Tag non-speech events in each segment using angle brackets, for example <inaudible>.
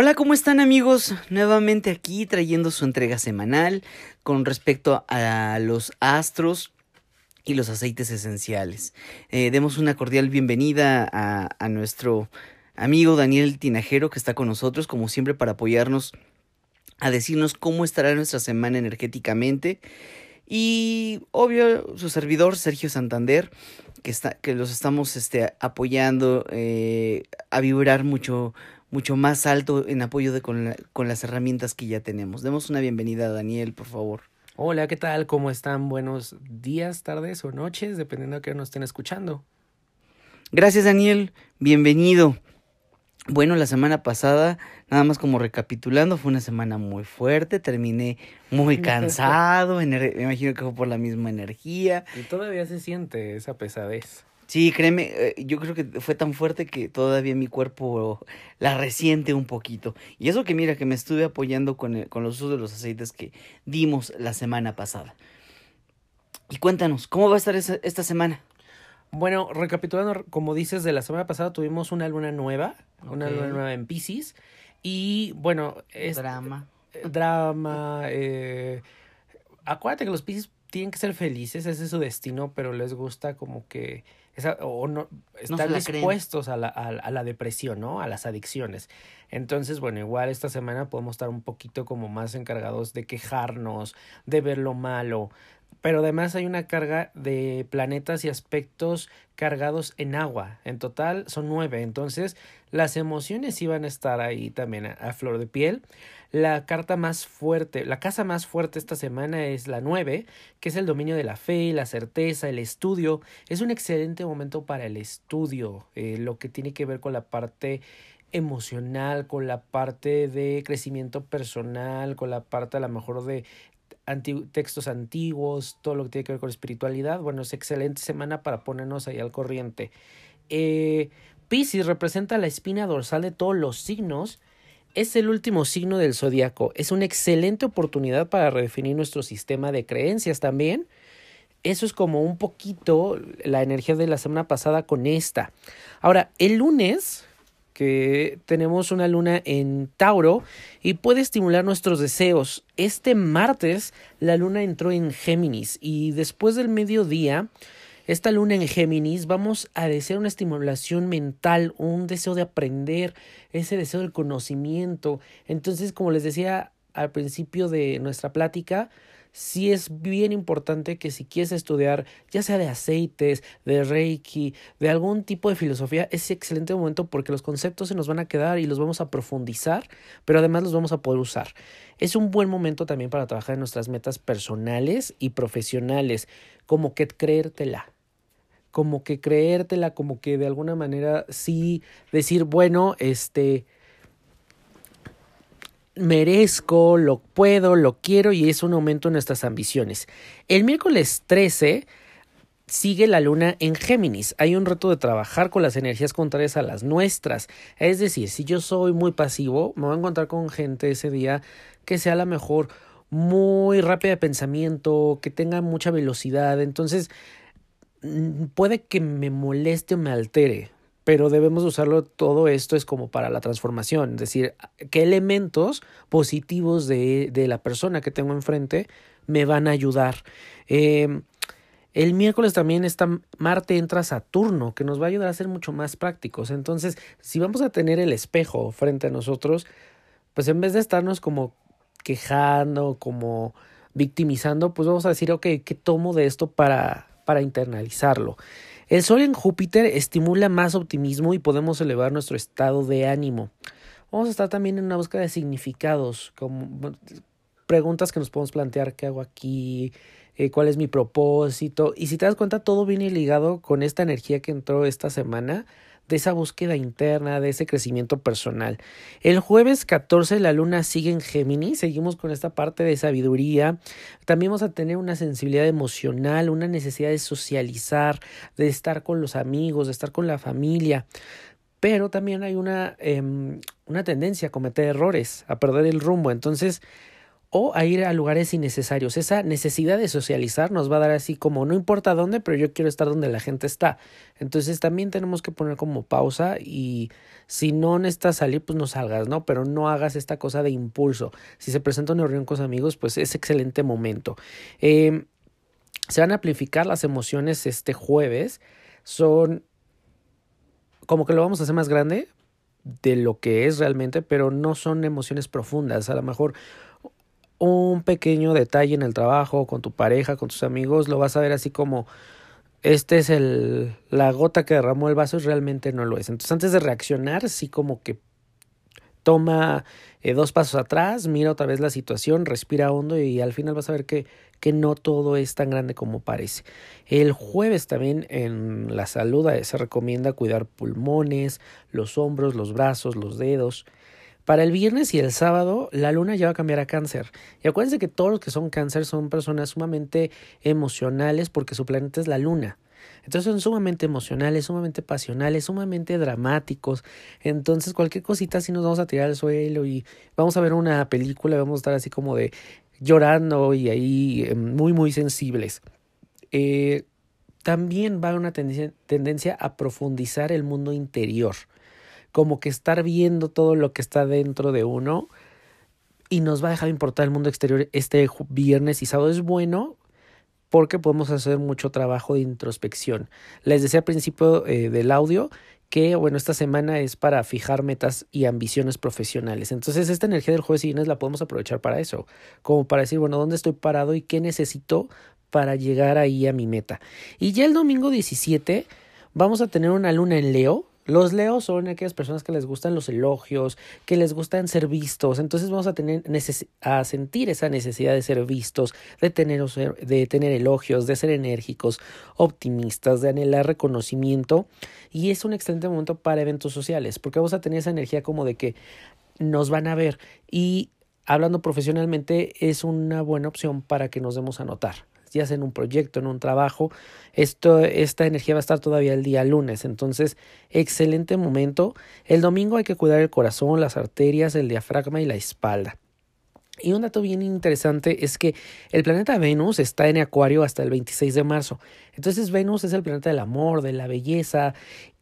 Hola, ¿cómo están amigos? Nuevamente aquí trayendo su entrega semanal con respecto a los astros y los aceites esenciales. Eh, demos una cordial bienvenida a, nuestro amigo Daniel Tinajero que está con nosotros como siempre para apoyarnos a decirnos cómo estará nuestra semana energéticamente. Y obvio, su servidor Sergio Santander, que, está, que los estamos este, apoyando eh, a vibrar mucho, mucho más alto en apoyo de, con, la, con las herramientas que ya tenemos. Demos una bienvenida a Daniel, por favor. Hola, ¿qué tal? ¿Cómo están? Buenos días, tardes o noches, dependiendo de que nos estén escuchando. Gracias, Daniel. Bienvenido. Bueno, la semana pasada, nada más como recapitulando, fue una semana muy fuerte, terminé muy <laughs> cansado, me imagino que fue por la misma energía. Y todavía se siente esa pesadez. Sí, créeme, eh, yo creo que fue tan fuerte que todavía mi cuerpo la resiente un poquito. Y eso que mira, que me estuve apoyando con, el, con los usos de los aceites que dimos la semana pasada. Y cuéntanos, ¿cómo va a estar esa, esta semana? Bueno, recapitulando, como dices, de la semana pasada tuvimos una luna nueva, okay. una luna nueva en Pisces. Y bueno, es. Drama. Drama. Eh, acuérdate que los Pisces tienen que ser felices, ese es su destino, pero les gusta como que. Esa, o no, están no dispuestos a la, a, a la depresión, ¿no? A las adicciones. Entonces, bueno, igual esta semana podemos estar un poquito como más encargados de quejarnos, de ver lo malo, pero además hay una carga de planetas y aspectos cargados en agua. En total son nueve. Entonces las emociones iban a estar ahí también a, flor de piel. La carta más fuerte, la casa más fuerte esta semana es la nueve, que es el dominio de la fe, la certeza, el estudio. Es un excelente momento para el estudio, eh, lo que tiene que ver con la parte emocional, con la parte de crecimiento personal, con la parte a lo mejor de Textos antiguos, todo lo que tiene que ver con espiritualidad. Bueno, es excelente semana para ponernos ahí al corriente. Eh, Pisces representa la espina dorsal de todos los signos. Es el último signo del zodiaco. Es una excelente oportunidad para redefinir nuestro sistema de creencias también. Eso es como un poquito la energía de la semana pasada con esta. Ahora, el lunes, que tenemos una luna en Tauro y puede estimular nuestros deseos. Este martes la luna entró en Géminis y después del mediodía, esta luna en Géminis, vamos a desear una estimulación mental, un deseo de aprender, ese deseo del conocimiento. Entonces, como les decía al principio de nuestra plática, sí es bien importante que si quieres estudiar, ya sea de aceites, de Reiki, de algún tipo de filosofía, es excelente momento porque los conceptos se nos van a quedar y los vamos a profundizar, pero además los vamos a poder usar. Es un buen momento también para trabajar en nuestras metas personales y profesionales, como que creértela como que creértela, como que de alguna manera sí decir, bueno, este, merezco, lo puedo, lo quiero y es un aumento en nuestras ambiciones. El miércoles 13 sigue la luna en Géminis. Hay un reto de trabajar con las energías contrarias a las nuestras. Es decir, si yo soy muy pasivo, me voy a encontrar con gente ese día que sea a lo mejor muy rápida de pensamiento, que tenga mucha velocidad. Entonces, puede que me moleste o me altere pero debemos usarlo todo esto es como para la transformación, es decir, qué elementos positivos de, de la persona que tengo enfrente me van a ayudar. Eh, el miércoles también está Marte entra Saturno, que nos va a ayudar a ser mucho más prácticos. Entonces, si vamos a tener el espejo frente a nosotros, pues en vez de estarnos como quejando, como victimizando, pues vamos a decir, ok, ¿qué tomo de esto para, para internalizarlo? El Sol en Júpiter estimula más optimismo y podemos elevar nuestro estado de ánimo. Vamos a estar también en una búsqueda de significados, como preguntas que nos podemos plantear, ¿qué hago aquí? Eh, ¿Cuál es mi propósito? Y si te das cuenta, todo viene ligado con esta energía que entró esta semana de esa búsqueda interna, de ese crecimiento personal. El jueves 14 la luna sigue en Géminis, seguimos con esta parte de sabiduría. También vamos a tener una sensibilidad emocional, una necesidad de socializar, de estar con los amigos, de estar con la familia. Pero también hay una, eh, una tendencia a cometer errores, a perder el rumbo. Entonces, o a ir a lugares innecesarios. Esa necesidad de socializar nos va a dar así como no importa dónde, pero yo quiero estar donde la gente está. Entonces también tenemos que poner como pausa y si no necesitas salir, pues no salgas, ¿no? Pero no hagas esta cosa de impulso. Si se presenta una reunión con amigos, pues es excelente momento. Eh, se van a amplificar las emociones este jueves. Son como que lo vamos a hacer más grande de lo que es realmente, pero no son emociones profundas. A lo mejor un pequeño detalle en el trabajo, con tu pareja, con tus amigos, lo vas a ver así como este es el la gota que derramó el vaso y realmente no lo es. Entonces, antes de reaccionar, sí como que toma eh, dos pasos atrás, mira otra vez la situación, respira hondo y al final vas a ver que, que no todo es tan grande como parece. El jueves también en la salud eh, se recomienda cuidar pulmones, los hombros, los brazos, los dedos. Para el viernes y el sábado, la luna ya va a cambiar a cáncer. Y acuérdense que todos los que son cáncer son personas sumamente emocionales porque su planeta es la luna. Entonces son sumamente emocionales, sumamente pasionales, sumamente dramáticos. Entonces cualquier cosita así nos vamos a tirar al suelo y vamos a ver una película vamos a estar así como de llorando y ahí eh, muy muy sensibles. Eh, también va a haber una tendencia a profundizar el mundo interior como que estar viendo todo lo que está dentro de uno y nos va a dejar importar el mundo exterior este viernes y sábado. Es bueno porque podemos hacer mucho trabajo de introspección. Les decía al principio eh, del audio que, bueno, esta semana es para fijar metas y ambiciones profesionales. Entonces, esta energía del jueves y viernes la podemos aprovechar para eso, como para decir, bueno, ¿dónde estoy parado y qué necesito para llegar ahí a mi meta? Y ya el domingo 17 vamos a tener una luna en Leo, los leos son aquellas personas que les gustan los elogios, que les gustan ser vistos. Entonces vamos a tener a sentir esa necesidad de ser vistos, de tener, de tener elogios, de ser enérgicos, optimistas, de anhelar reconocimiento. Y es un excelente momento para eventos sociales, porque vamos a tener esa energía como de que nos van a ver. Y hablando profesionalmente, es una buena opción para que nos demos a notar ya en un proyecto, en un trabajo, esto, esta energía va a estar todavía el día lunes. Entonces, excelente momento. El domingo hay que cuidar el corazón, las arterias, el diafragma y la espalda. Y un dato bien interesante es que el planeta Venus está en Acuario hasta el 26 de marzo. Entonces Venus es el planeta del amor, de la belleza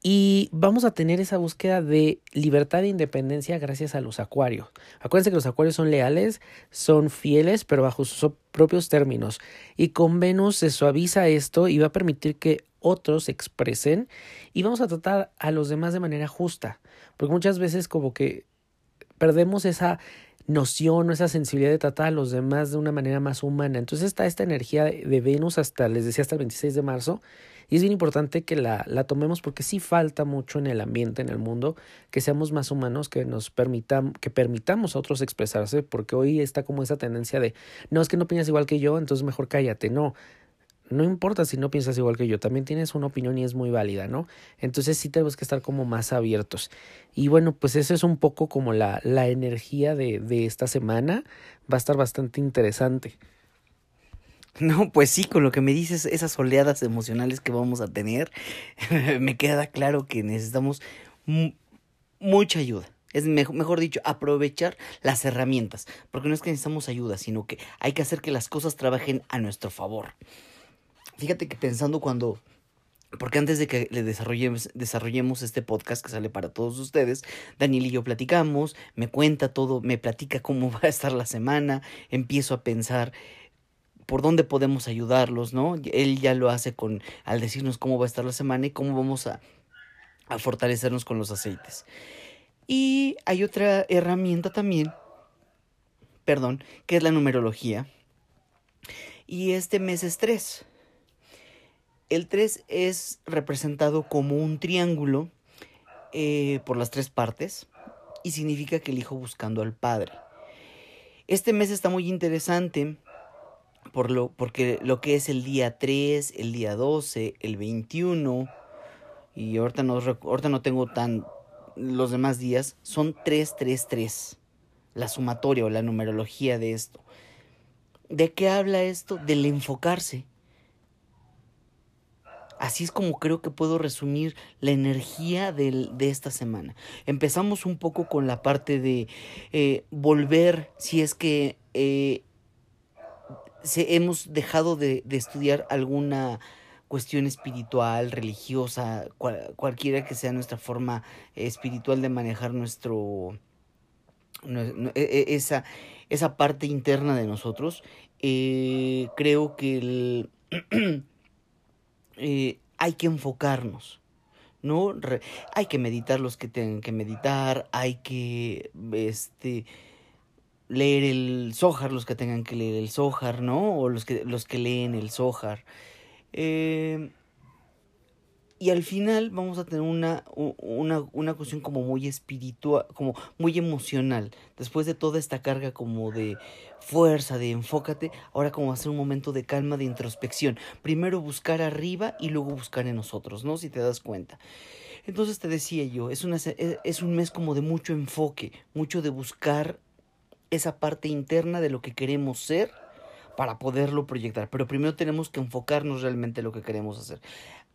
y vamos a tener esa búsqueda de libertad e independencia gracias a los acuarios. Acuérdense que los acuarios son leales, son fieles, pero bajo sus propios términos. Y con Venus se suaviza esto y va a permitir que otros se expresen y vamos a tratar a los demás de manera justa. Porque muchas veces como que perdemos esa noción o esa sensibilidad de tratar a los demás de una manera más humana. Entonces está esta energía de Venus hasta, les decía, hasta el 26 de marzo. Y es bien importante que la, la tomemos porque sí falta mucho en el ambiente, en el mundo, que seamos más humanos, que nos permitan, que permitamos a otros expresarse, porque hoy está como esa tendencia de, no es que no piensas igual que yo, entonces mejor cállate. No, no importa si no piensas igual que yo, también tienes una opinión y es muy válida, ¿no? Entonces sí tenemos que estar como más abiertos. Y bueno, pues eso es un poco como la, la energía de, de esta semana. Va a estar bastante interesante. No, pues sí, con lo que me dices, esas oleadas emocionales que vamos a tener, <laughs> me queda claro que necesitamos mucha ayuda. Es mejor dicho, aprovechar las herramientas, porque no es que necesitamos ayuda, sino que hay que hacer que las cosas trabajen a nuestro favor. Fíjate que pensando cuando porque antes de que le desarrollemos, desarrollemos este podcast que sale para todos ustedes, Daniel y yo platicamos, me cuenta todo, me platica cómo <laughs> va a estar la semana, empiezo a pensar por dónde podemos ayudarlos, ¿no? Él ya lo hace con al decirnos cómo va a estar la semana y cómo vamos a, a fortalecernos con los aceites. Y hay otra herramienta también, perdón, que es la numerología. Y este mes es tres. El 3 es representado como un triángulo eh, por las tres partes y significa que el hijo buscando al padre. Este mes está muy interesante por lo, porque lo que es el día 3, el día 12, el 21 y ahorita no, ahorita no tengo tan los demás días, son 333, la sumatoria o la numerología de esto. ¿De qué habla esto? Del enfocarse Así es como creo que puedo resumir la energía de esta semana. Empezamos un poco con la parte de eh, volver, si es que eh, se, hemos dejado de, estudiar alguna cuestión espiritual, religiosa, cualquiera que sea nuestra forma espiritual de manejar nuestro, e, e, esa, esa parte interna de nosotros, eh, creo que el, <clears throat> eh, hay que enfocarnos. ¿no? hay que meditar los que tengan que meditar, hay que este leer el Zohar, los que tengan que leer el Zohar, ¿no? O los que, los que leen el Zohar. Eh, y al final vamos a tener una, una, una cuestión como muy espiritual, como muy emocional. Después de toda esta carga como de fuerza, de enfócate, ahora como ser un momento de calma, de introspección. Primero buscar arriba y luego buscar en nosotros, ¿no? Si te das cuenta. Entonces te decía yo, es, una, es un mes como de mucho enfoque, mucho de buscar esa parte interna de lo que queremos ser para poderlo proyectar. Pero primero tenemos que enfocarnos realmente en lo que queremos hacer.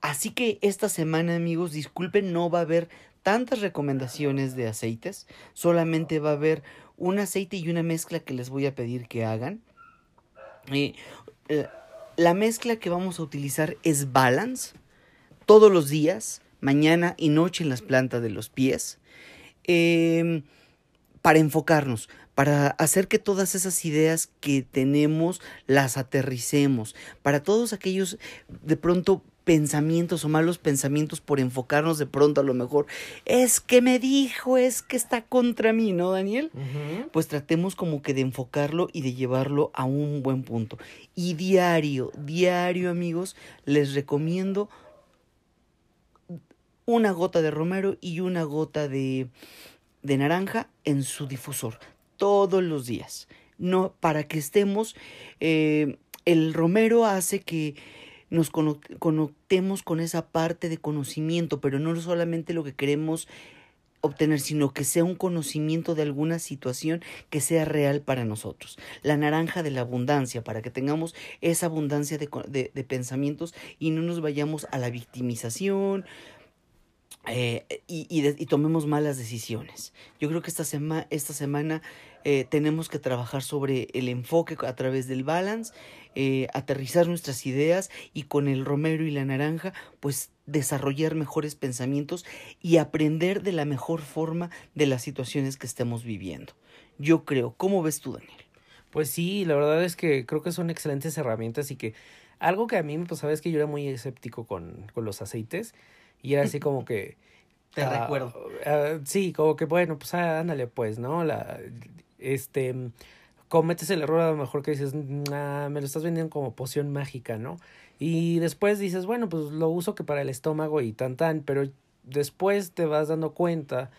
Así que esta semana, amigos, disculpen, no va a haber tantas recomendaciones de aceites. Solamente va a haber un aceite y una mezcla que les voy a pedir que hagan. Eh, la mezcla que vamos a utilizar es Balance. Todos los días, mañana y noche en las plantas de los pies. Em, para enfocarnos, para hacer que todas esas ideas que tenemos las aterricemos, para todos aquellos de pronto pensamientos o malos pensamientos por enfocarnos de pronto a lo mejor es que me dijo, es que está contra mí, ¿no, Daniel? Pues tratemos como que de enfocarlo y de llevarlo a un buen punto. Y diario, diario, amigos, les recomiendo una gota de romero y una gota de, de naranja en su difusor todos los días. No, para que estemos, eh, el romero hace que nos conectemos con esa parte de conocimiento, pero no solamente lo que queremos obtener, sino que sea un conocimiento de alguna situación que sea real para nosotros. La naranja de la abundancia, para que tengamos esa abundancia de, de, pensamientos y no nos vayamos a la victimización. Eh, y, y, tomemos malas decisiones. Yo creo que esta, sema, esta semana eh, tenemos que trabajar sobre el enfoque a través del balance, eh, aterrizar nuestras ideas y con el romero y la naranja, pues desarrollar mejores pensamientos y aprender de la mejor forma de las situaciones que estemos viviendo. Yo creo, ¿cómo ves tú, Daniel? Pues sí, la verdad es que creo que son excelentes herramientas y que algo que a mí me pasaba es que yo era muy escéptico con, con los aceites y era así <laughs> como que... Te recuerdo. Ah, sí, como que bueno, pues ah, ándale pues, ¿no? La, este, cometes el error a lo mejor que dices, me lo estás vendiendo como poción mágica, ¿no? Y después dices, bueno, pues lo uso que para el estómago y tan tan, pero después te vas dando cuenta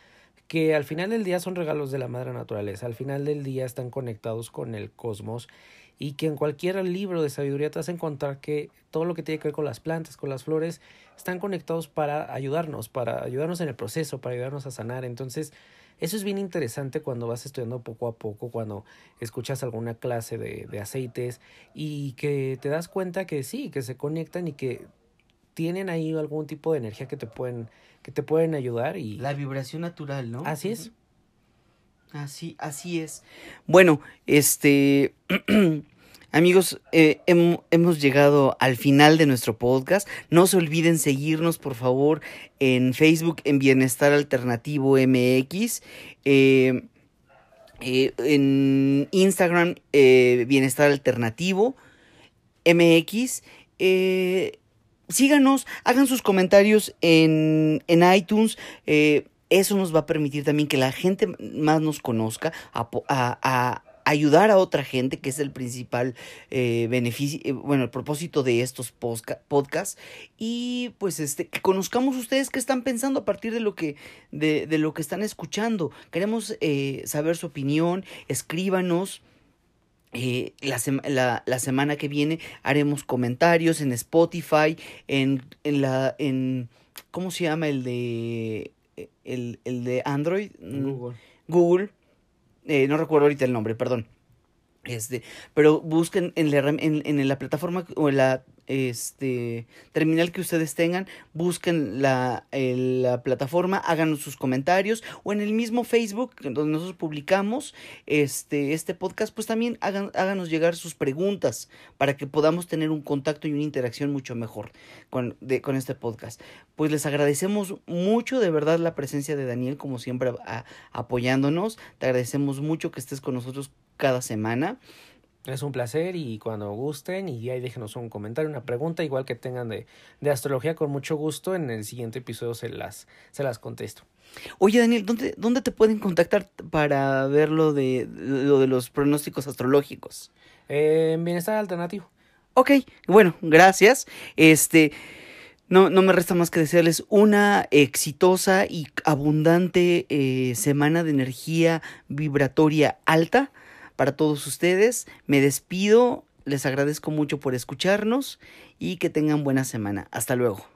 que al final del día son regalos de la madre naturaleza, al final del día están conectados con el cosmos y que en cualquier libro de sabiduría te vas a encontrar que todo lo que tiene que ver con las plantas, con las flores, están conectados para ayudarnos, para ayudarnos en el proceso, para ayudarnos a sanar. Entonces, eso es bien interesante cuando vas estudiando poco a poco, cuando escuchas alguna clase de, de aceites y que te das cuenta que sí, que se conectan y que tienen ahí algún tipo de energía que te pueden, que te pueden ayudar y. La vibración natural, ¿no? Así es. Así, así es. Bueno, este. <clears throat> Amigos, eh, hemos llegado al final de nuestro podcast. No se olviden seguirnos, por favor, en Facebook en Bienestar Alternativo MX. Eh, eh, en Instagram, Bienestar Alternativo MX. síganos, hagan sus comentarios en, en iTunes eso nos va a permitir también que la gente más nos conozca, ayudar a otra gente, que es el principal eh, beneficio, eh, bueno, el propósito de estos podcasts, y pues este, que conozcamos ustedes qué están pensando a partir de lo que, de, de lo que están escuchando. Queremos eh, saber su opinión, escríbanos. la, la, la, semana que viene haremos comentarios en Spotify, en, en la, en, ¿cómo se llama el de, el, el de Android? Google. Google eh, no recuerdo ahorita el nombre, perdón. Este, pero busquen en la, en, en la plataforma o en la este terminal que ustedes tengan, busquen la, la, plataforma, háganos sus comentarios o en el mismo Facebook donde nosotros publicamos este, este podcast, pues también hagan, háganos llegar sus preguntas para que podamos tener un contacto y una interacción mucho mejor con, de, con este podcast. Pues les agradecemos mucho de verdad la presencia de Daniel, como siempre, apoyándonos. Te agradecemos mucho que estés con nosotros cada semana. Es un placer y cuando gusten y ahí déjenos un comentario, una pregunta, igual que tengan de, de astrología, con mucho gusto en el siguiente episodio se las, se las contesto. Oye Daniel, ¿dónde, ¿dónde te pueden contactar para ver lo de, lo de los pronósticos astrológicos? en Bienestar Alternativo. Ok, bueno, gracias. Este, no, no me resta más que desearles una exitosa y abundante eh, semana de energía vibratoria alta para todos ustedes. Me despido, les agradezco mucho por escucharnos y que tengan buena semana. Hasta luego.